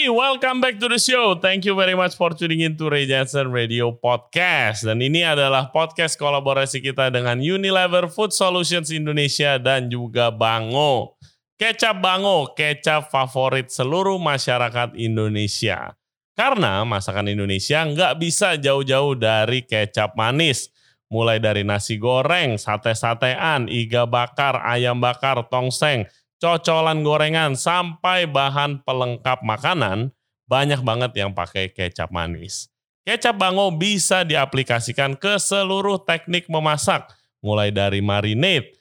everybody, welcome back to the show. Thank you very much for tuning in to Ray Jensen Radio Podcast. Dan ini adalah podcast kolaborasi kita dengan Unilever Food Solutions Indonesia dan juga Bango. Kecap Bango, kecap favorit seluruh masyarakat Indonesia. Karena masakan Indonesia nggak bisa jauh-jauh dari kecap manis. Mulai dari nasi goreng, sate-satean, iga bakar, ayam bakar, tongseng, cocolan gorengan sampai bahan pelengkap makanan banyak banget yang pakai kecap manis. Kecap Bango bisa diaplikasikan ke seluruh teknik memasak, mulai dari marinade,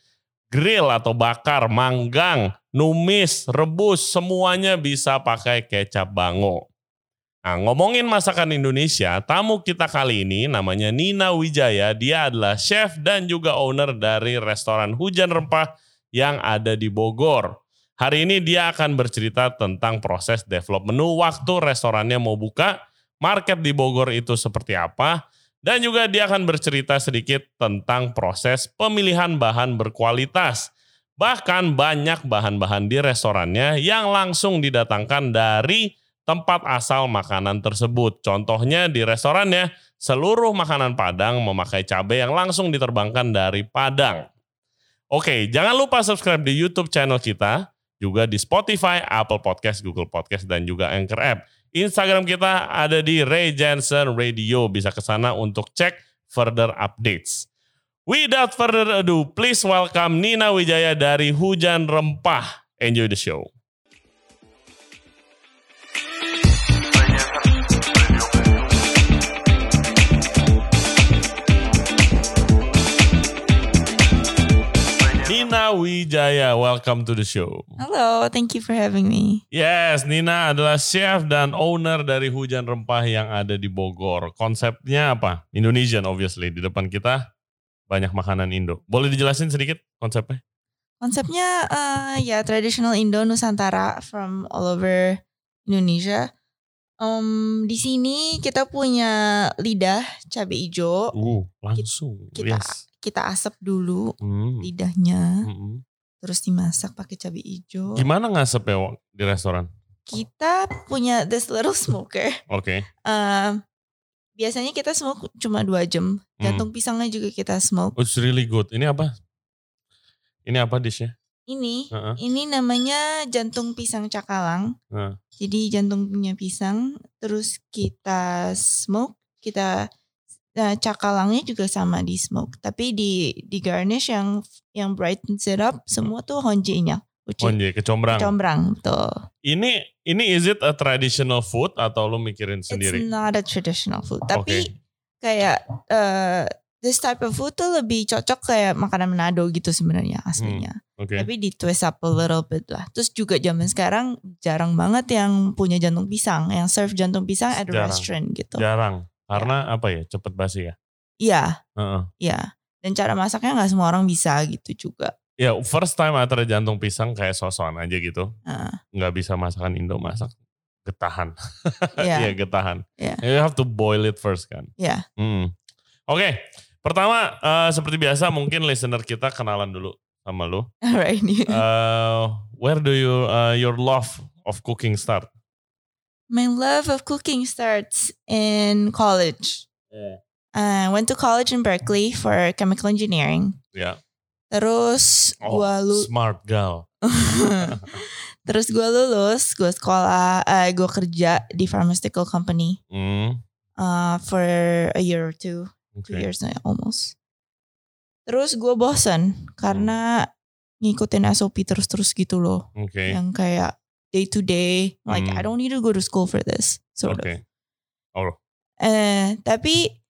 grill atau bakar, manggang, numis, rebus, semuanya bisa pakai kecap Bango. Nah, ngomongin masakan Indonesia, tamu kita kali ini namanya Nina Wijaya. Dia adalah chef dan juga owner dari restoran Hujan Rempah yang ada di Bogor. Hari ini dia akan bercerita tentang proses develop menu waktu restorannya mau buka, market di Bogor itu seperti apa, dan juga dia akan bercerita sedikit tentang proses pemilihan bahan berkualitas. Bahkan banyak bahan-bahan di restorannya yang langsung didatangkan dari tempat asal makanan tersebut. Contohnya di restorannya, seluruh makanan Padang memakai cabai yang langsung diterbangkan dari Padang. Oke, jangan lupa subscribe di YouTube channel kita, juga di Spotify, Apple Podcast, Google Podcast, dan juga Anchor App. Instagram kita ada di Ray Jensen Radio. Bisa ke sana untuk cek further updates. Without further ado, please welcome Nina Wijaya dari Hujan Rempah. Enjoy the show. Nina Wijaya, welcome to the show. Halo, thank you for having me. Yes, Nina adalah chef dan owner dari Hujan Rempah yang ada di Bogor. Konsepnya apa? Indonesian obviously. Di depan kita banyak makanan Indo. Boleh dijelasin sedikit konsepnya? Konsepnya uh, ya traditional Indo Nusantara from all over Indonesia. Um, di sini kita punya lidah cabai hijau. Uh, langsung. Kita yes. Kita asap dulu Hmm. lidahnya, Hmm. terus dimasak pakai cabai hijau. Gimana ngasep ya Wak, di restoran? Kita punya this little smoker. Oke. Uh, biasanya kita smoke cuma dua jam. Hmm. Jantung pisangnya juga kita smoke. It's really good. Ini apa? Ini apa dishnya? Ini Heeh. ini namanya jantung pisang cakalang. Heeh. Jadi jantungnya pisang, terus kita smoke, kita nah, cakalangnya juga sama di smoke. Tapi di di garnish yang yang brightens it up, semua tuh honje-nya. Uci. Onje, kecombrang. Combrang, betul. Ini ini is it a traditional food atau lu mikirin sendiri? It's not a traditional food. Tapi kayak eh, this type of food tuh lebih cocok kayak makanan Manado gitu sebenarnya aslinya. Oke. Tapi di twist up a little bit lah. Terus juga zaman sekarang jarang banget yang punya jantung pisang, yang serve jantung pisang at a Jarang. restaurant gitu. Jarang. Karena apa ya? Cepet basi ya. Iya, Heeh. iya. Dan cara masaknya nggak semua orang bisa gitu juga. Ya first time ada jantung pisang kayak sosokan aja gitu. Nggak bisa masakan Indo masak getahan. Iya. Iya getahan. Iya. You have to boil it first kan. Iya. Hmm. Oke. Pertama eh, seperti biasa mungkin listener kita kenalan dulu sama lu. alright. Eh, where do you uh, your love of cooking start? My love of cooking starts in college. I went to college in Berkeley for chemical engineering. Ya. Terus Oh, gua lu smart girl. Terus gue lulus, gue sekolah, eh gue kerja di pharmaceutical company Hmm. uh, for a year or two, two Oke. years now almost. Terus gue bosen karena ngikutin SOP terus-terus gitu loh, Oke. yang kayak day to day, like Hmm. I don't need to go to school for this, sort Oke. of. Oh. Eh, tapi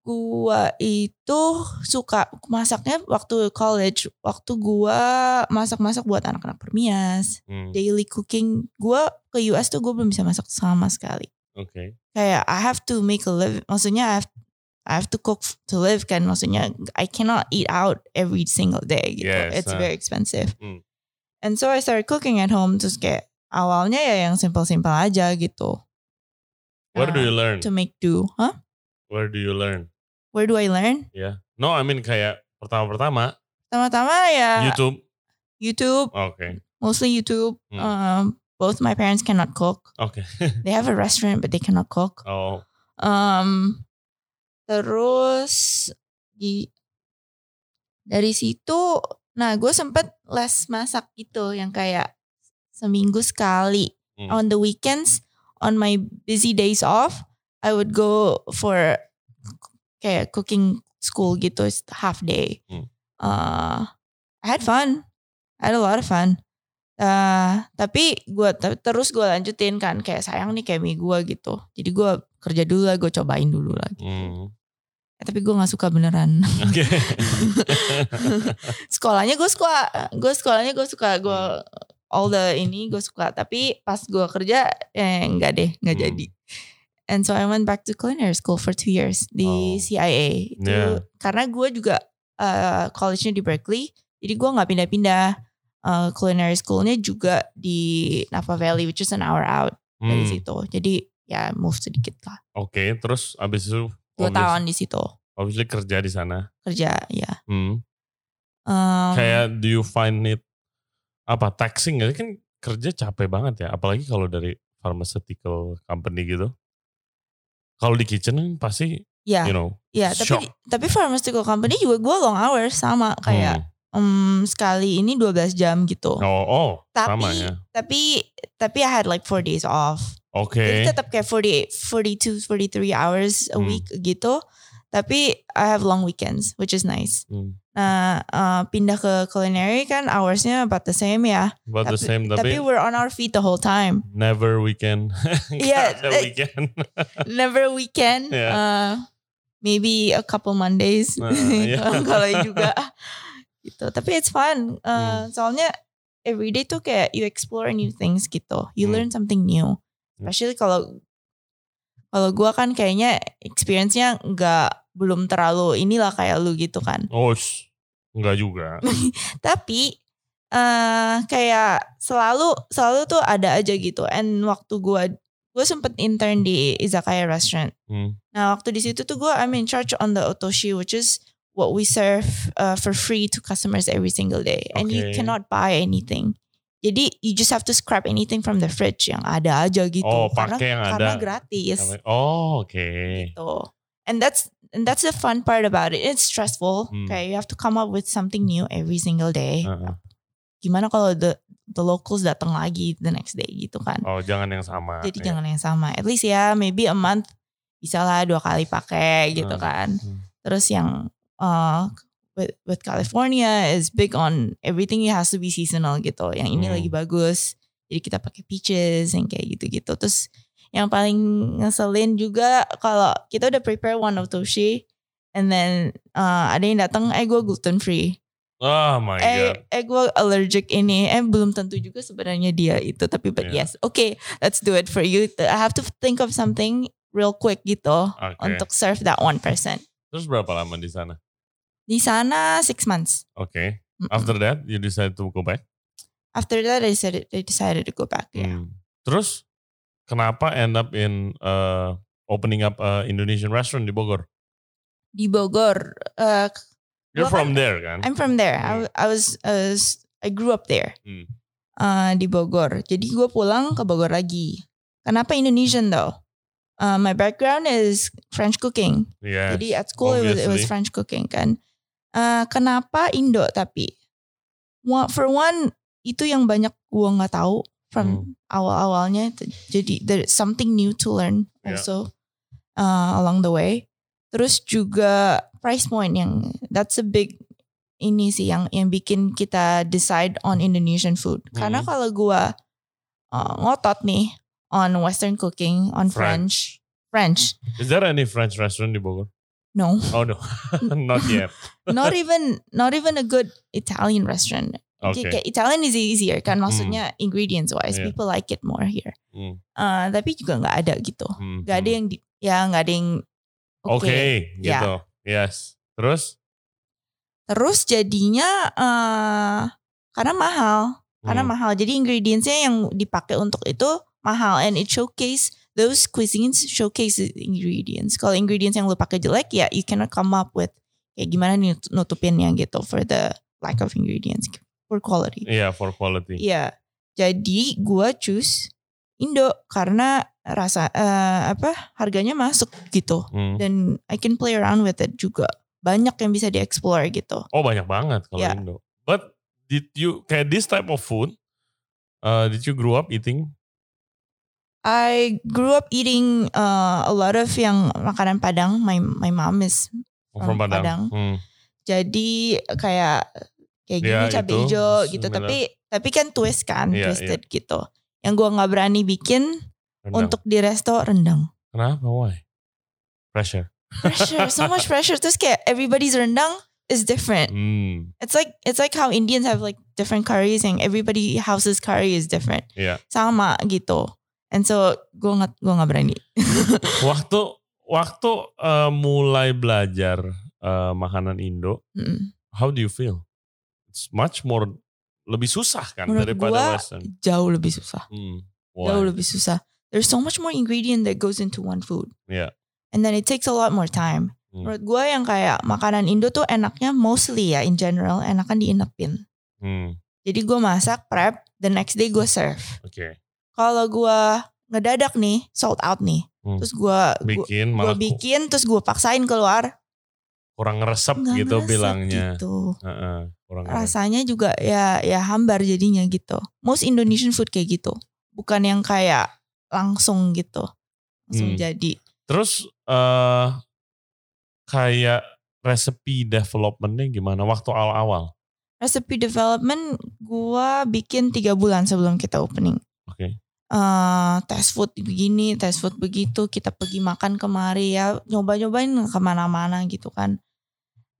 gua itu suka masaknya waktu college, waktu gua masak-masak buat anak-anak permias, Hmm. daily cooking. Gua ke US tuh gue belum bisa masak sama sekali. Oke. Kayak I have to make a live. Maksudnya I have I have to cook to live kan. Maksudnya I cannot eat out every single day gitu. Yes, It's ah. very expensive. Hmm. And so I started cooking at home terus kayak awalnya ya yang simple-simple aja gitu. Where do you learn? To make do. Huh? Where do you learn? Where do I learn? Ya. No, I mean kayak pertama-pertama Pertama-tama ya YouTube. YouTube, Oke. mostly YouTube. Hmm. Um, both my parents cannot cook. Oke. They have a restaurant but they cannot cook. Oh, Um, terus di dari situ, nah gue sempet les masak gitu yang kayak seminggu sekali. Hmm. On the weekends, on my busy days off, I would go for kayak cooking school gitu, half day. Hmm. Uh, I had fun, I had a lot of fun. Uh, tapi gue terus gue lanjutin kan kayak sayang nih kayak mie gue gitu. Jadi gue kerja dulu lah, gue cobain dulu lagi. hmm. Eh, tapi gue nggak suka beneran. Oke. sekolahnya gue suka, gue sekolahnya gue suka, gue all the ini gue suka. Tapi pas gue kerja, eh enggak deh, nggak Hmm. jadi. And so I went back to culinary school for two years di Oh. CIA. Itu Yeah. karena gue juga uh, college-nya di Berkeley, jadi gue nggak pindah-pindah. Uh, culinary schoolnya juga di Napa Valley, which is an hour out dari Hmm. situ. Jadi ya move sedikit lah. Oke, terus abis itu Dua obvious- tahun di situ Obviously kerja di sana. kerja ya. Hmm. Um, Kayak do you find it apa taxing gak? Kan kerja capek banget ya, apalagi kalau dari pharmaceutical company gitu. Kalau di kitchen kan pasti ya, you know ya. shock. Tapi tapi pharmaceutical company juga gue long hours sama kayak em, sekali ini 12 jam gitu. Hmm. Oh, oh Tapi sama ya. tapi tapi I had like four days off. Oke. Jadi tetap kayak 48, 42, 43 hours a Hmm. week gitu. Tapi I have long weekends, which is nice. Hmm. Nah, eh, pindah ke culinary kan hoursnya about the same ya. About the same Tapi tapi, we're on our feet the whole time. never weekend. Iya, Gak weekend. Never weekend. Yeah. uh, maybe a couple Mondays. Iya. kalau kalau juga gitu. Tapi it's fun. Uh, Hmm. Soalnya every day tuh kayak you explore new things gitu. You Hmm. learn something new. Especially kalau kalau gua kan kayaknya experience-nya nggak belum terlalu inilah kayak lu gitu kan. oh, enggak juga. Tapi eh kayak selalu selalu tuh ada aja gitu. And waktu gua gue sempet intern di izakaya restaurant. Hmm. Nah waktu di situ tuh gue I'm in charge on the otoshi, which is what we serve uh, for free to customers every single day, and you Okay. cannot buy anything. Jadi you just have to scrap anything from the fridge yang ada aja gitu. Oh, karena, pakai yang karena ada. gratis. Oh, oke. Gitu. And that's and that's the fun part about it. It's stressful. Hmm. Okay, you have to come up with something new every single day. Heeh. Gimana kalau the the locals datang lagi the next day gitu kan? Oh, jangan yang sama. Jadi Ya. jangan yang sama. At least ya maybe a month bisa lah dua kali pakai gitu Hmm. kan. Hmm. Terus yang uh, with, with California is big on everything has to be seasonal gitu. Yang ini Hmm. lagi bagus. Jadi kita pakai peaches yang kayak gitu-gitu. Terus yang paling ngeselin juga kalau kita udah prepare one of toshi and then uh, ada yang datang eh gue gluten free. Oh my god. Eh, eh gue allergic ini. Eh belum tentu juga sebenarnya dia itu. Tapi but Yeah. yes. Okay, let's do it for you. I have to think of something real quick gitu Oke. untuk serve that one person. Terus berapa lama di sana? Di sana six months. Mm-mm. After that, you decide to go back. After that, I decided, I decided to go back. Yeah. Hmm. Terus kenapa end up in uh, opening up a Indonesian restaurant di Bogor? Di Bogor, uh, You're from kan- there kan? I'm from there. I, Hmm. I was, I was, I grew up there. Hmm. Uh, di Bogor. Jadi gue pulang ke Bogor lagi. Kenapa Indonesian though? Uh, my background is French cooking. Yes, Jadi at school it was, it was. French cooking kan. Uh, kenapa Indo tapi? For one itu yang banyak gue nggak tahu from Hmm. awal-awalnya. Jadi there's something new to learn Yeah. also uh, along the way. Terus juga price point yang that's a big ini sih yang yang bikin kita decide on Indonesian food. Karena Hmm. kalau gue uh, ngotot nih on Western cooking, on French. French, French, Is there any French restaurant di Bogor? No. Oh no, not yet. not even not even a good Italian restaurant. Oke. Kayak Italian is easier kan maksudnya ingredients wise Yeah. people like it more here. Hmm. Uh, tapi juga nggak ada gitu. Hmm, Nggak ada hmm. yang di, ya nggak ada yang Oke, oke. Ya. gitu. Yes. Terus? Terus jadinya eh karena mahal, karena Hmm. mahal. Jadi ingredientsnya yang dipakai untuk itu mahal and it showcase those cuisines showcase ingredients. Kalau ingredients yang lu pakai jelek ya you cannot come up with kayak gimana nih nutupinnya gitu for the lack of ingredients for quality. Iya, for quality. Iya. Jadi gua choose Indo karena rasa eh, apa harganya masuk gitu Hmm. dan I can play around with it juga. Banyak yang bisa dieksplor gitu. Oh banyak banget kalau Ya. Indo. But did you kayak this type of food? Uh, did you grow up eating? I grew up eating uh, a lot of yang makanan Padang. My my mom is From, From Padang. Padang. Hmm. jadi kayak kayak gini Ya, cabai hijau gitu. Tapi tapi kan twist kan, Iya, twisted gitu. Yang gua nggak berani bikin Rendang. untuk di resto rendang. Kenapa? Why? Pressure. Pressure, so much pressure. Terus kayak everybody's rendang is different. Hmm. It's like it's like how Indians have like different curries and everybody house's curry is different. Iya. Sama gitu. And so gue nggak gue nggak berani. Waktu waktu uh, mulai belajar uh, makanan Indo, Mm. how do you feel? It's much more lebih susah kan Menurut daripada gua, Western. Jauh lebih susah. Hmm. Jauh lebih susah. There's so much more ingredient that goes into one food. Iya. And then it takes a lot more time. Hmm. Menurut gue yang kayak makanan Indo tuh enaknya mostly ya in general enakan diinepin. Hmm. Jadi gue masak, prep, the next day gue serve. Oke. Kalau gue ngedadak nih, sold out nih. Hmm. Terus gue Bikin gue bikin terus gue paksain keluar kurang ngeresep nggak gitu ngeresep bilangnya. gitu. Heeh, kurang ngeresep. rasanya juga ya ya hambar jadinya gitu most Indonesian food kayak gitu bukan yang kayak langsung gitu langsung Hmm. jadi Terus eh kayak resepi developmentnya gimana waktu awal-awal? recipe development gua bikin tiga bulan sebelum kita opening Oke. Eh test food begini, test food begitu, kita pergi makan kemari ya, nyoba-nyobain ke mana-mana gitu kan.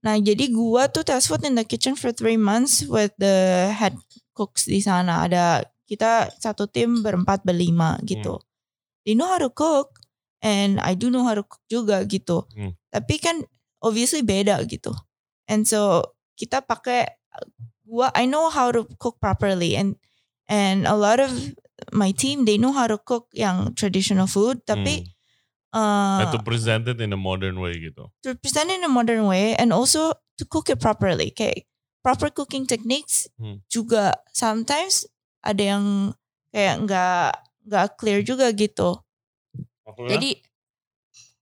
Nah jadi gua tuh test food in the kitchen for three months with the head cooks di sana. Ada kita satu tim berempat berlima gitu. They know how to cook and I do know how to cook juga gitu. Hmm. Tapi kan obviously beda gitu. And so kita pakai gua I know how to cook properly and and a lot of my team they know how to cook yang traditional food tapi Hmm. uh, to present it in a modern way gitu. to present it in a modern way and also to cook it properly kayak proper cooking techniques Hmm. juga sometimes ada yang kayak nggak nggak clear juga gitu Maksudnya? jadi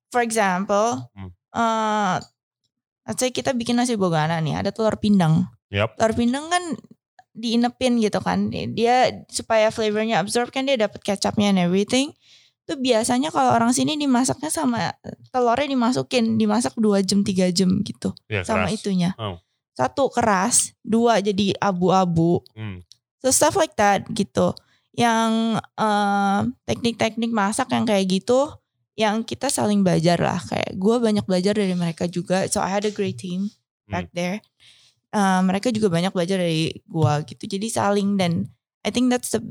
for example Hmm. uh, let's say kita bikin nasi bogana nih ada telur pindang Yap. telur pindang kan diinepin gitu kan. Dia supaya flavornya absorb kan dia dapat kecapnya and everything. Itu biasanya kalau orang sini dimasaknya sama telurnya dimasukin dimasak dua jam tiga jam gitu Ya, sama keras. itunya. Oh. satu keras dua jadi abu-abu. Hmm. so stuff like that gitu. Yang eh, teknik-teknik masak yang kayak gitu yang kita saling belajar lah. Kayak gue banyak belajar dari mereka juga. So I had a great team back there Eh, mereka juga banyak belajar dari gue gitu jadi saling dan I think that's the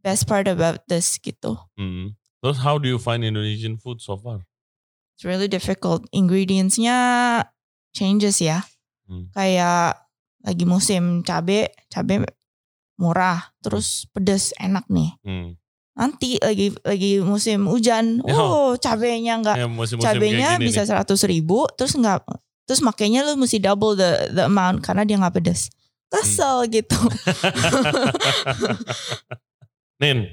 best part about this gitu Hmm. Terus how do you find Indonesian food so far? it's really difficult ingredientsnya changes ya Hmm. kayak lagi musim cabe cabe murah terus pedes enak nih Hmm. nanti lagi lagi musim hujan Ya. oh cabenya nggak Ya, cabenya bisa seratus ribu terus nggak terus makanya lu mesti double the the amount karena dia nggak pedes kesel gitu Nin,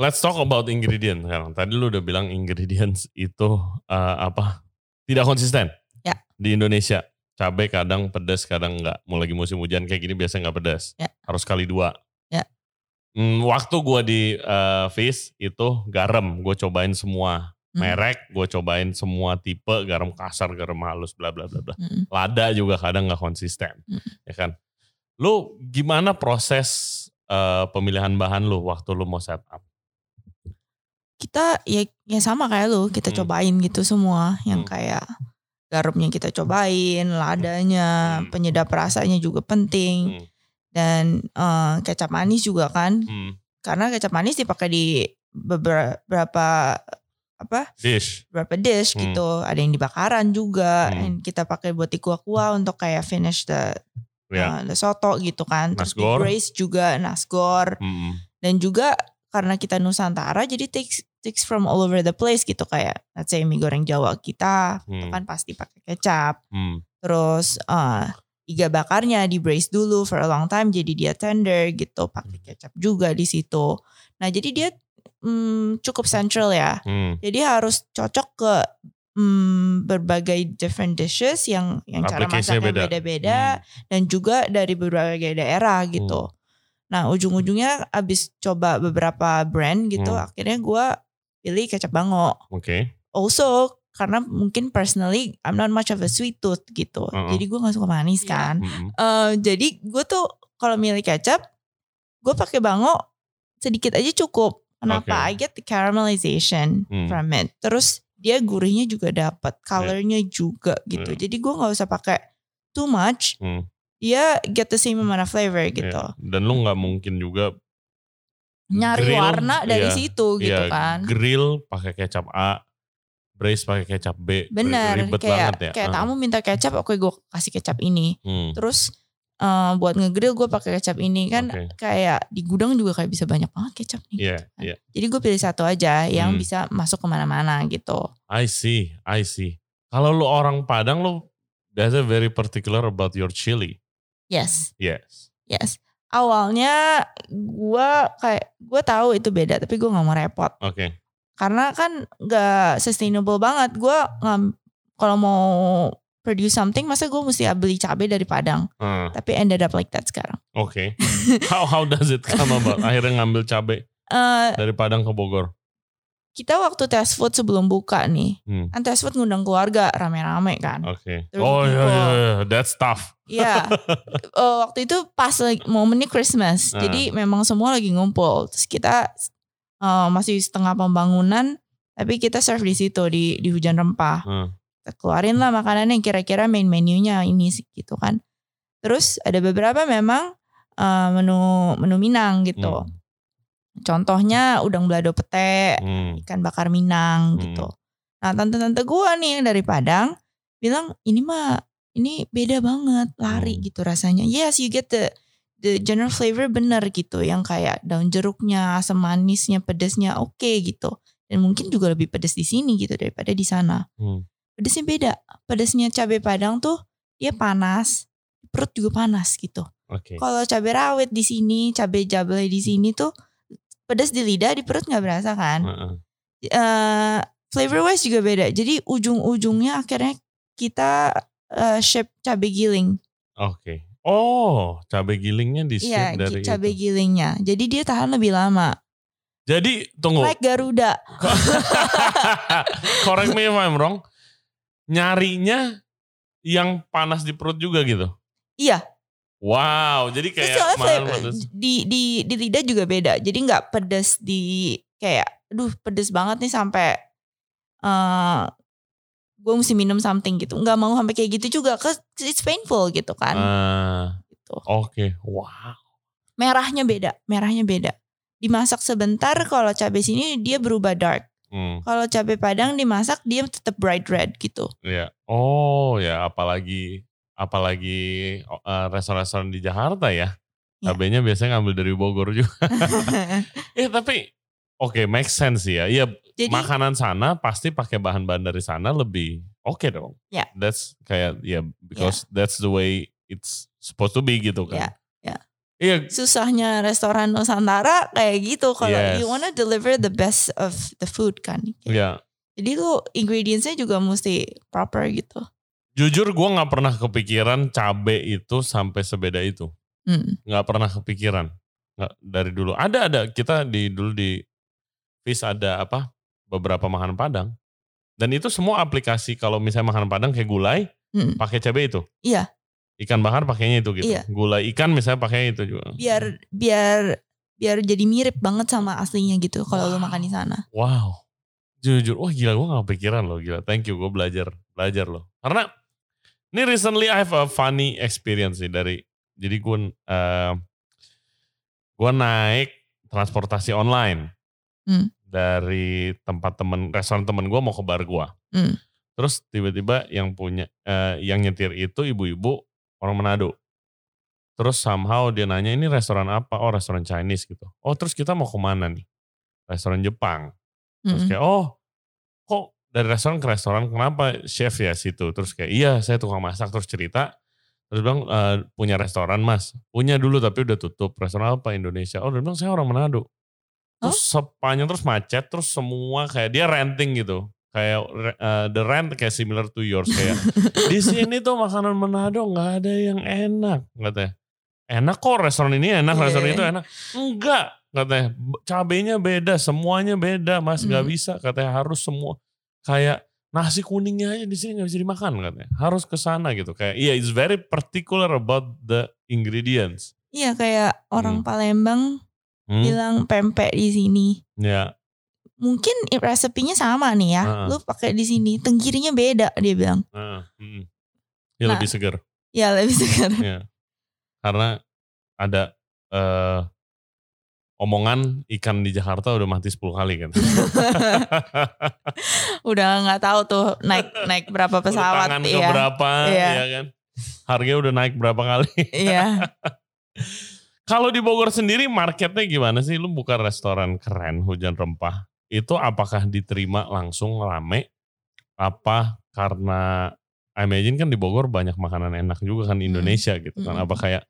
let's talk about ingredient sekarang. Tadi lu udah bilang ingredients itu uh, apa? Tidak konsisten. Ya. Di Indonesia, cabai kadang pedas, kadang enggak. Mau lagi musim hujan kayak gini biasa nggak pedas. Ya. Harus kali dua. Ya. Hmm, waktu gua di uh, Fish itu garam, gue cobain semua Hmm. Merek, gue cobain semua tipe garam kasar, garam halus, bla bla bla bla. Mm. Lada juga kadang nggak konsisten, Hmm. ya kan? Lu gimana proses uh, pemilihan bahan lu waktu lu mau setup? kita ya ya sama kayak lu kita Hmm. cobain gitu semua yang Hmm. kayak garamnya kita cobain ladanya Hmm. penyedap rasanya juga penting Hmm. dan eh, kecap manis juga kan Hmm. karena kecap manis dipakai di beberapa apa Dish. beberapa dish Hmm. gitu ada yang dibakaran juga Hmm. and kita pakai buat di kuah-kuah untuk kayak finish the Ya. uh, the soto gitu kan terus di Nasgor. braise juga nasgor Hmm. dan juga karena kita Nusantara jadi takes takes from all over the place gitu kayak let's say mie goreng Jawa kita itu Hmm. kan pasti pakai kecap Hmm. terus uh, iga bakarnya di braise dulu for a long time jadi dia tender gitu pakai kecap juga di situ nah jadi dia hmm, cukup central ya Hmm. jadi harus cocok ke hmm, berbagai different dishes yang yang cara masaknya beda. beda-beda Hmm. dan juga dari berbagai daerah gitu. Nah ujung-ujungnya abis coba beberapa brand gitu, Hmm. akhirnya gue pilih kecap bango. Oke. Also karena mungkin personally I'm not much of a sweet tooth gitu, Uh-uh. jadi gue nggak suka manis Iya. kan. Mm-mm. Eh, jadi gue tuh kalau milih kecap, gue pakai bango sedikit aja cukup. Kenapa? Oke. I get the caramelization Hmm. from it. Terus dia gurihnya juga dapat, colornya juga gitu. Hmm. Jadi gue nggak usah pakai too much. Hmm. Dia get the same amount of flavor gitu. Iya. Dan lu nggak mungkin juga Nyari grill, warna dari iya, situ gitu iya, kan. Grill pakai kecap A, braise pakai kecap B. Bener, Ribet kayak banget ya. kayak Ah. tamu minta kecap, oke gue kasih kecap ini. Hmm. Terus eh, buat ngegrill gue pakai kecap ini kan Oke. kayak di gudang juga kayak bisa banyak banget kecap nih. Iya, iya. Jadi gue pilih satu aja yang Hmm. bisa masuk ke mana-mana gitu. I see, I see. Kalau lu orang Padang lu biasa very particular about your chili. Yes, Yes. yes. Awalnya gue kayak gue tahu itu beda, tapi gue nggak mau repot Oke. karena kan nggak sustainable banget. Gue kalau mau produce something, masa gue mesti beli cabai dari Padang. Ah, Tapi ended up like that sekarang. Oke. how how does it come about? Akhirnya ngambil cabai Eh, dari Padang ke Bogor. kita waktu test food sebelum buka nih, Hmm. kan test food ngundang keluarga rame-rame kan. Oke. Thirty Oh iya people. iya that's tough. Iya, Eh, waktu itu pas lagi momennya Christmas, Ah. jadi memang semua lagi ngumpul. Terus kita eh, masih setengah pembangunan, tapi kita serve di situ di di hujan rempah. Hmm. Keluarin lah makanan yang kira-kira main menunya ini sih, gitu kan. Terus ada beberapa memang eh, menu menu Minang gitu. Hmm. Contohnya udang balado pete, Hmm. ikan bakar Minang Hmm. gitu. Nah tante-tante gua nih yang dari Padang bilang ini mah ini beda banget lari Hmm. gitu rasanya. Yes you get the the general flavor bener gitu yang kayak daun jeruknya, asam manisnya, pedasnya oke gitu. Dan mungkin juga lebih pedas di sini gitu daripada di sana. Hmm. Pedasnya beda. Pedasnya cabai Padang tuh dia panas, perut juga panas gitu. Oke. Kalau cabai rawit di sini, cabai jablay di sini tuh pedas di lidah, di perut nggak berasa kan? Heeh. eh flavor wise juga beda. Jadi ujung-ujungnya akhirnya kita eh, shape cabai giling. Oke. Oh, cabai gilingnya di Iya, shape dari gi- cabai itu. gilingnya. Jadi dia tahan lebih lama. Jadi tunggu. Like Garuda. Correct me if I'm wrong. Nyarinya yang panas di perut juga gitu. Iya. Wow, jadi kayak flavor- di di di lidah juga beda. Jadi nggak pedes di kayak, aduh pedes banget nih sampai eh gue mesti minum something gitu. Nggak mau sampai kayak gitu juga. Cause it's painful gitu kan. Ah, gitu. Oke, wow. Merahnya beda. Merahnya beda. Dimasak sebentar kalau cabai sini dia berubah dark. Hmm, Kalau cabai padang dimasak dia tetap bright red gitu. ya. Oh ya, apalagi apalagi eh, restoran-restoran di Jakarta ya. Cabenya biasanya ngambil dari Bogor juga. Eh tapi oke make sense ya. Iya makanan sana pasti pakai bahan-bahan dari sana lebih oke dong. Ya. That's kayak ya because that's the way it's supposed to be gitu kan. ya. Iya. susahnya restoran Nusantara kayak gitu kalau Yes. you wanna deliver the best of the food kan. Iya. Jadi lu ingredientsnya juga mesti proper gitu. Jujur gue nggak pernah kepikiran cabe itu sampai sebeda itu. Hmm. Nggak pernah kepikiran. Nggak, dari dulu. Ada ada kita di dulu di Fish ada apa beberapa makanan Padang. Dan itu semua aplikasi kalau misalnya makanan Padang kayak gulai Hmm. pakai cabe itu. Iya. Ikan bakar pakainya itu gitu. Iya. Gulai ikan misalnya pakainya itu juga. Biar biar biar jadi mirip banget sama aslinya gitu kalau lu makan di sana. Wow. Jujur, wah gila gue gak kepikiran loh gila. Thank you, gue belajar, belajar loh. Karena ini recently I have a funny experience sih dari, jadi gue eh gue naik transportasi online Hmm. dari tempat temen, restoran temen gue mau ke bar gue. Hmm. Terus tiba-tiba yang punya, eh, yang nyetir itu ibu-ibu orang Manado. Terus somehow dia nanya ini restoran apa? Oh restoran Chinese gitu. Oh terus kita mau ke mana nih? Restoran Jepang. Terus kayak oh kok dari restoran ke restoran kenapa chef ya situ? Terus kayak iya saya tukang masak terus cerita. Terus bilang "Eh, punya restoran mas, punya dulu tapi udah tutup. Restoran apa Indonesia? Oh dia bilang saya orang Manado. Terus sepanjang terus macet, terus semua kayak dia renting gitu. Kayak eh, the rent kayak similar to yours kayak di sini tuh makanan Manado nggak ada yang enak katanya. Enak kok restoran ini enak, Iya. restoran itu enak. Enggak katanya. Cabenya beda, semuanya beda mas. Nggak Hmm. bisa katanya harus semua kayak nasi kuningnya aja di sini nggak bisa dimakan katanya. Harus ke sana gitu. Kayak iya it's very particular about the ingredients. Iya kayak orang Palembang Hmm, bilang pempek di sini. Ya, Mungkin resepinya sama nih ya. Heeh. Lu pakai di sini, tenggirinya beda dia bilang. ah, mm. ya Nah. lebih segar. Ya lebih segar. Ya. Karena ada eh, omongan ikan di Jakarta udah mati 10 kali kan. Udah nggak tahu tuh naik naik berapa pesawat Tangan ya. berapa Iya. ya kan. Harganya udah naik berapa kali. Iya. Kalau di Bogor sendiri marketnya gimana sih? Lu buka restoran keren hujan rempah. Itu apakah diterima langsung rame? Apa karena I imagine kan di Bogor banyak makanan enak juga kan Indonesia gitu kan. Mm. Apa kayak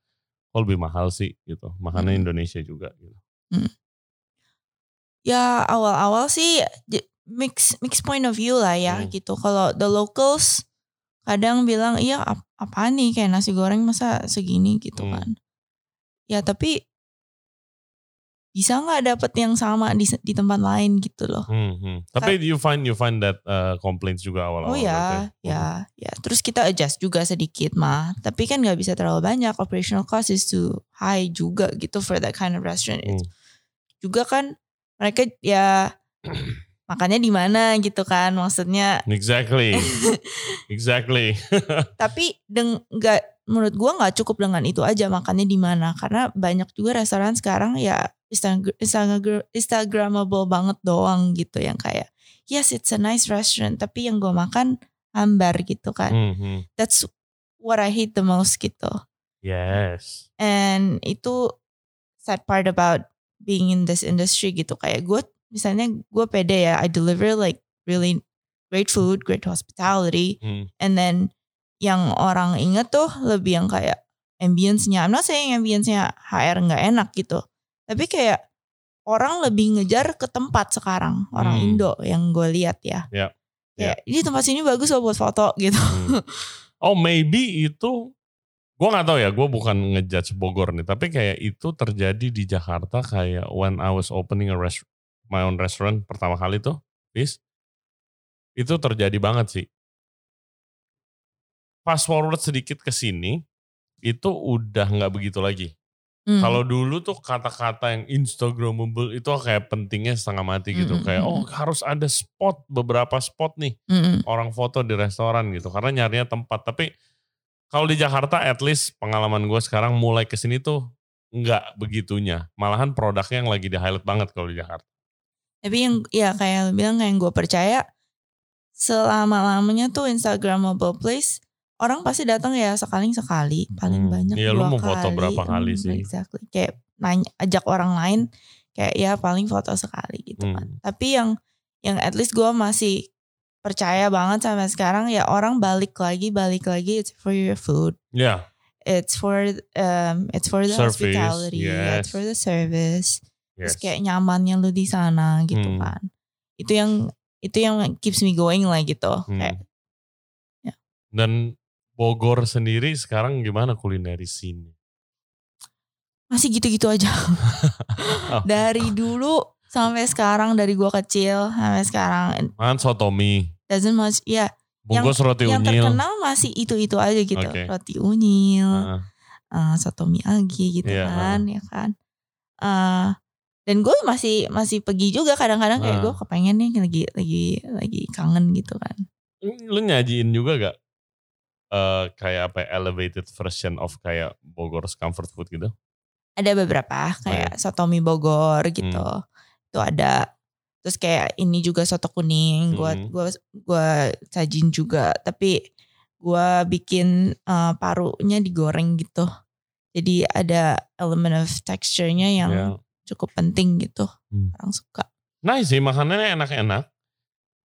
kok lebih mahal sih gitu. Makanan Mm. Indonesia juga gitu. Ya awal-awal sih mix mix point of view lah ya Hmm. gitu. Kalau the locals kadang bilang iya ap- apa nih kayak nasi goreng masa segini gitu Hmm. kan. Ya tapi bisa nggak dapet yang sama di di tempat lain gitu loh. Hmm, hmm. Tapi you find you find that uh, complaints juga awal-awal. Oh ya, ya, ya. Terus kita adjust juga sedikit mah. Tapi kan nggak bisa terlalu banyak. Operational cost is too high juga gitu for that kind of restaurant. It's- Juga kan mereka ya makannya di mana gitu kan maksudnya. Exactly. exactly. Tapi deng nggak menurut gua nggak cukup dengan itu aja makannya di mana karena banyak juga restoran sekarang ya Instagram Instagram Instagramable banget doang gitu yang kayak yes it's a nice restaurant tapi yang gua makan hambar gitu kan. Hmm, hmm. that's what I hate the most gitu. Yes. And itu sad part about being in this industry gitu. Kayak gue misalnya gue pede ya, I deliver like really great food, great hospitality. Hmm. And then yang orang inget tuh lebih yang kayak ambience-nya. I'm not saying ambience-nya HR nggak enak gitu. Tapi kayak orang lebih ngejar ke tempat sekarang. Orang Hmm. Indo yang gue lihat ya. Ya. Kayak, ini tempat sini bagus loh buat foto gitu. Hmm. Oh maybe itu gue nggak tahu ya gue bukan ngejudge Bogor nih tapi kayak itu terjadi di Jakarta kayak when I was opening a rest my own restaurant pertama kali tuh bis itu terjadi banget sih fast forward sedikit ke sini itu udah nggak begitu lagi Hmm. kalau dulu tuh kata-kata yang instagramable itu kayak pentingnya setengah mati gitu. Mm, mm, kayak mm, oh harus ada spot beberapa spot nih Mm-mm. orang foto di restoran gitu. Karena nyarinya tempat. Tapi kalau di Jakarta at least pengalaman gue sekarang mulai ke sini tuh nggak begitunya. Malahan produknya yang lagi di highlight banget kalau di Jakarta. Tapi yang ya kayak bilang yang gue percaya selama lamanya tuh Instagramable place orang pasti datang ya sekali sekali paling Hmm. banyak Iya, lu dua mau foto kali. berapa kali Hmm, sih? Exactly kayak nanya ajak orang lain kayak ya paling foto sekali gitu kan. Hmm. Tapi yang yang at least gue masih percaya banget sampai sekarang ya orang balik lagi balik lagi it's for your food ya it's for um it's for the Service, hospitality yes. it's for the service terus yes. kayak nyamannya lu di sana gitu Hmm. kan itu yang itu yang keeps me going lah gitu Hmm. kayak dan Bogor sendiri sekarang gimana kuliner sini? Masih gitu-gitu aja. Oh. dari dulu sampai sekarang dari gua kecil sampai sekarang. Kan sotomi. Doesn't much ya. Bungkus roti yang unyil. terkenal masih itu-itu aja gitu. Oke. roti unyil Heeh. eh, soto miyagi gitu Iya, kan ya kan. Eh, dan gue masih masih pergi juga kadang-kadang kayak Ah. gue kepengen nih lagi lagi lagi kangen gitu kan. Lu nyajiin juga gak eh kayak apa ya, elevated version of kayak Bogor's comfort food gitu ada beberapa Oh, kayak soto mie Bogor gitu Hmm. itu ada terus kayak ini juga soto kuning gua Hmm. gua gua sajin juga tapi gua bikin eh, parunya digoreng gitu jadi ada element of texture-nya yang Ya. cukup penting gitu Hmm. orang suka Nice sih makanannya enak-enak.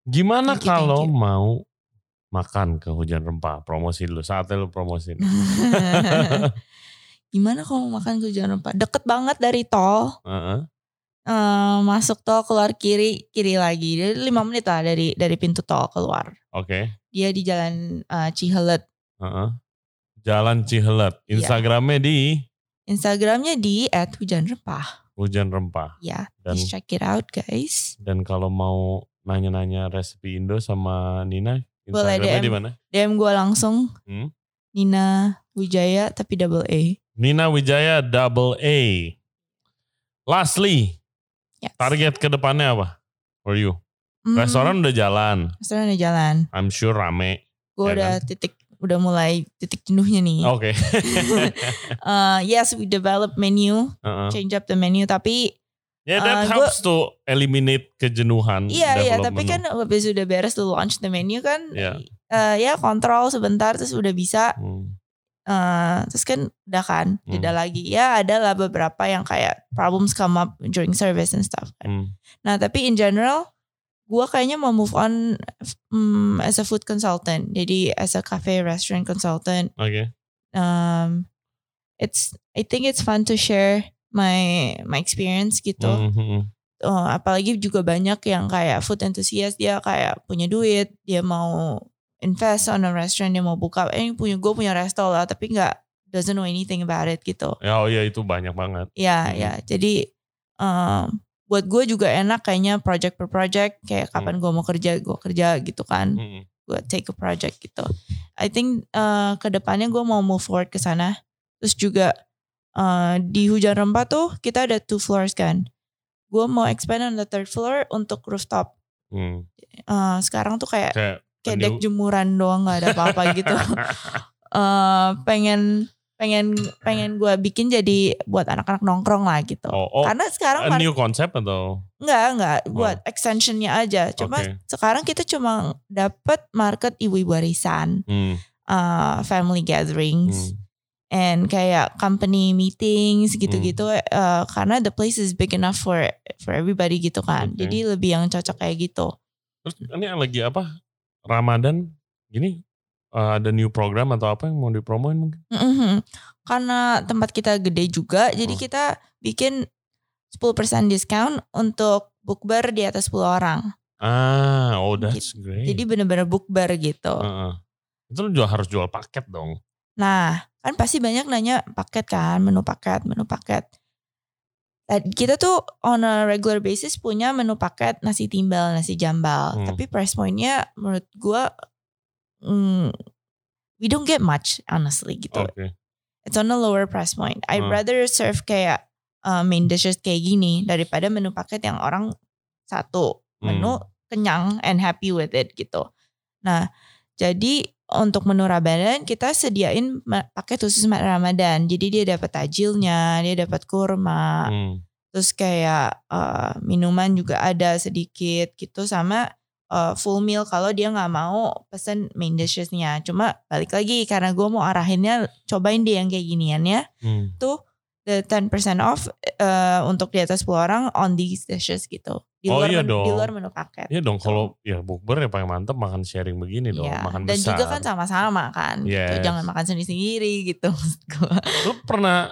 Gimana Thank you, thank kalau you. mau makan ke hujan rempah. Promosi dulu. Saatnya lu promosi. Gimana kalau mau makan ke hujan rempah? Deket banget dari tol. Heeh. Eh, masuk tol keluar kiri kiri lagi jadi lima menit lah dari dari pintu tol keluar Oke. dia di jalan eh, Cihelet Heeh. Jalan Cihelet. Iya. Instagramnya di Instagramnya di @hujan rempah hujan rempah. ya Dan please check it out guys dan kalau mau nanya-nanya resepi Indo sama Nina, Boleh DM. di mana? DM gue langsung Hmm? Nina Wijaya tapi double A Nina Wijaya double A. Lastly, Yes. target ke depannya apa? For you? Hmm, Restoran udah jalan. restoran udah jalan I'm sure rame. gue Ya udah titik udah mulai titik jenuhnya nih Oke. Eh, yes we develop menu Heeh. change up the menu tapi Ya that Uh, gua- helps to eliminate kejenuhan. Iya iya tapi kan habis udah beres lu launch the menu kan Iya. eh, ya kontrol sebentar terus udah bisa Hmm. eh, terus kan udah kan Hmm. jeda lagi ya ada lah beberapa yang kayak problems come up during service and stuff kan. Hmm. Nah tapi in general gua kayaknya mau move on mm, as a food consultant jadi as a cafe restaurant consultant Oke. um, it's I think it's fun to share my my experience gitu. Hmm, hmm, hmm. Oh, apalagi juga banyak yang kayak food enthusiast dia kayak punya duit dia mau invest on a restaurant dia mau buka eh punya gue punya resto lah tapi nggak doesn't know anything about it gitu Ya, oh ya itu banyak banget. ya Hmm. ya jadi um, buat gue juga enak kayaknya project per project kayak kapan gue mau kerja gue kerja gitu kan Hmm. gue take a project gitu I think uh, ke depannya gue mau move forward ke sana terus juga uh, di hujan rempah tuh kita ada two floors kan gue mau expand on the third floor untuk rooftop Hmm. Uh, sekarang tuh kayak Kayak kayak dek jemuran doang nggak ada apa-apa gitu Eh, pengen pengen pengen gue bikin jadi buat anak-anak nongkrong lah gitu oh, oh karena sekarang a new concept atau? Enggak, enggak buat extensionnya aja. Cuma Oke. sekarang kita cuma dapat market ibu-ibu arisan, Hmm. uh, family gatherings, Hmm. And kayak company meetings gitu-gitu. uh, karena the place is big enough for for everybody gitu kan. Oke. Jadi lebih yang cocok kayak gitu. Terus ini lagi apa? Ramadan gini uh, ada new program atau apa yang mau dipromoin mungkin? Mhm. Karena tempat kita gede juga, jadi Hmm. kita bikin 10% discount untuk bookber di atas 10 orang. Ah, oh that's great. Jadi bener-bener bookber gitu. Heeh. itu lu juga harus jual paket dong. Nah, kan pasti banyak nanya paket kan, menu paket, menu paket. Eh, Kita tuh on a regular basis punya menu paket nasi timbal, nasi jambal. Hmm. Tapi price pointnya menurut gua mm, we don't get much honestly gitu. Oke. It's on a lower price point. I Hmm. rather serve kayak uh, main dishes kayak gini daripada menu paket yang orang satu menu Hmm. kenyang and happy with it gitu. Nah, jadi untuk menu Ramadan kita sediain paket khusus ma- Ramadan. Jadi dia dapat tajilnya, dia dapat kurma, Hmm. terus kayak uh, minuman juga ada sedikit gitu sama uh, full meal kalau dia nggak mau pesen main dishesnya. Cuma balik lagi karena gue mau arahinnya cobain deh yang kayak ginian ya. Hmm. Tuh the 10% off uh, untuk di atas 10 orang on these dishes gitu. Di Oh luar iya menu, di dong. luar menu paket. Iya dong kalau ya bukber ya paling mantep makan sharing begini dong, Iya, makan Dan besar. juga kan sama-sama kan gitu. Yes. Jangan makan sendiri-sendiri gitu. Lu pernah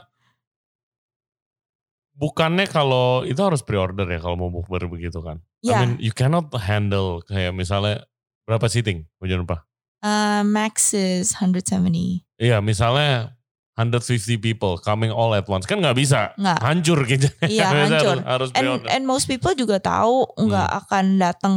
bukannya kalau itu harus pre-order ya kalau mau bukber begitu kan? I Ya, mean you cannot handle kayak misalnya berapa seating hujan lupa? uh, max is 170. Iya misalnya 150 people coming all at once kan nggak bisa Nggak. hancur gitu. Iya, Harus- hancur. Harus And pre-order. and most people juga tahu nggak Hmm. akan datang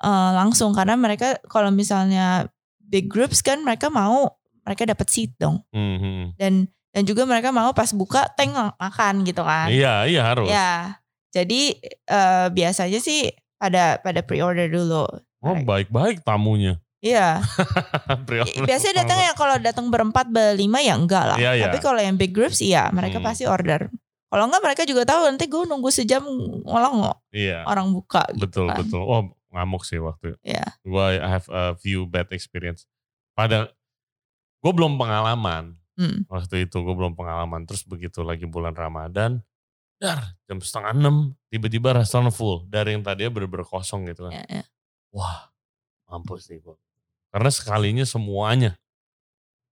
uh, langsung karena mereka kalau misalnya big groups kan mereka mau mereka dapat seat dong. Hmm, hmm. Dan dan juga mereka mau pas buka teng makan gitu kan. Iya iya harus. Ya. Jadi eh, biasanya sih pada pada pre-order dulu. Oh baik-baik tamunya. Iya. Biasanya datang ya kalau datang berempat berlima ya enggak lah. Iya, iya. Tapi kalau yang big groups iya mereka Hmm. pasti order. Kalau enggak mereka juga tahu nanti gue nunggu sejam ngolong Iya. orang buka gitu Betul kan. betul. Oh ngamuk sih waktu. Iya. Gua I have a few bad experience. Pada gue belum pengalaman Hmm. waktu itu gue belum pengalaman. Terus begitu lagi bulan Ramadan, dar jam setengah enam tiba-tiba restoran full dari yang tadinya bener-bener kosong gitu kan. Ya, ya. Wah mampus nih gue. Karena sekalinya semuanya.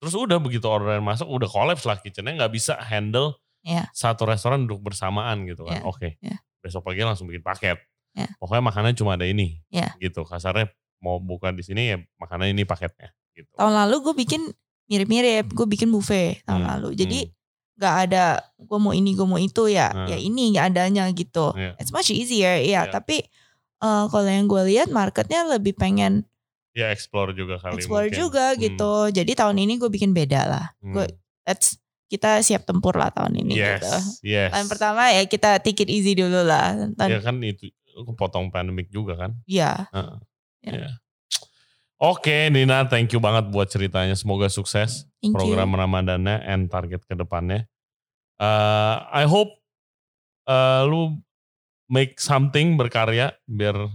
Terus udah begitu orderan masuk udah collapse lah kitchennya nggak bisa handle Iya. satu restoran duduk bersamaan gitu kan. Iya, Oke. iya. Besok pagi langsung bikin paket. Iya. Pokoknya makanan cuma ada ini. Iya. Gitu. Kasarnya mau buka di sini ya makanan ini paketnya. Gitu. Tahun lalu gue bikin mirip-mirip, gue bikin buffet tahun Hmm, lalu. Jadi hmm. nggak ada gue mau ini gue mau itu ya, Hmm. ya ini nggak adanya gitu. Iya. It's much easier, ya. Iya. Tapi eh, kalau yang gue lihat marketnya lebih pengen Ya explore juga kali explore mungkin. juga Hmm, gitu. Jadi tahun ini gue bikin beda lah. hmm. Gue let's kita siap tempur lah tahun ini Yes. gitu. Yes. Tahun pertama ya kita take it easy dulu lah. Tahun, Ya kan itu kepotong pandemik juga kan. ya. Heeh. Ya. Iya. Oke Nina, thank you banget buat ceritanya. Semoga sukses Thank program you. Ramadannya and target ke depannya. Eh, I hope eh, lu make something berkarya biar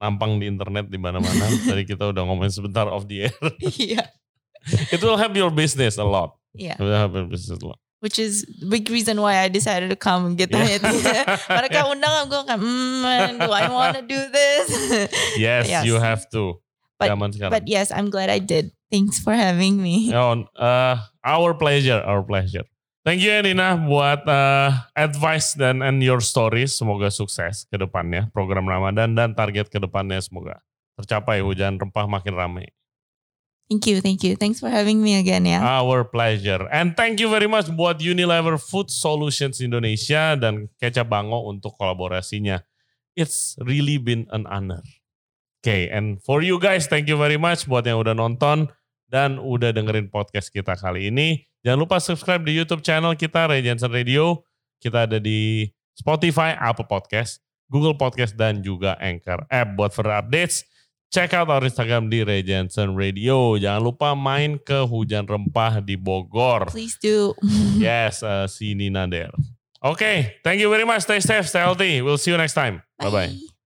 nampang di internet di mana-mana. Tadi kita udah ngomongin sebentar off the air. Iya. It will help your business a lot. Iya. It will help your business a lot. Which is big reason why I decided to come gitu. Yeah. Mereka undang gue kan, hmm, do I want to do this? Yes, Yes. you have to. But-. But yes, I'm glad I did. Thanks for having me. Oh, uh, our pleasure, our pleasure. Thank you Nina buat uh, advice dan and your stories. Semoga sukses ke depannya. Program Ramadan dan target ke depannya semoga tercapai. Hujan rempah makin ramai. Thank you, thank you. Thanks for having me again ya. Our pleasure. And thank you very much buat Unilever Food Solutions Indonesia dan Kecap Bango untuk kolaborasinya. It's really been an honor. Oke, and for you guys, thank you very much buat yang udah nonton dan udah dengerin podcast kita kali ini. Jangan lupa subscribe di YouTube channel kita, Ray Jensen Radio. Kita ada di Spotify, Apple Podcast, Google Podcast, dan juga Anchor app buat further updates. Check out our Instagram di Ray Jensen Radio. Jangan lupa main ke Hujan Rempah di Bogor. Please do. Yes, uh, see Nina there. Okay, thank you very much. Stay safe, stay healthy. We'll see you next time. Bye-bye. Bye.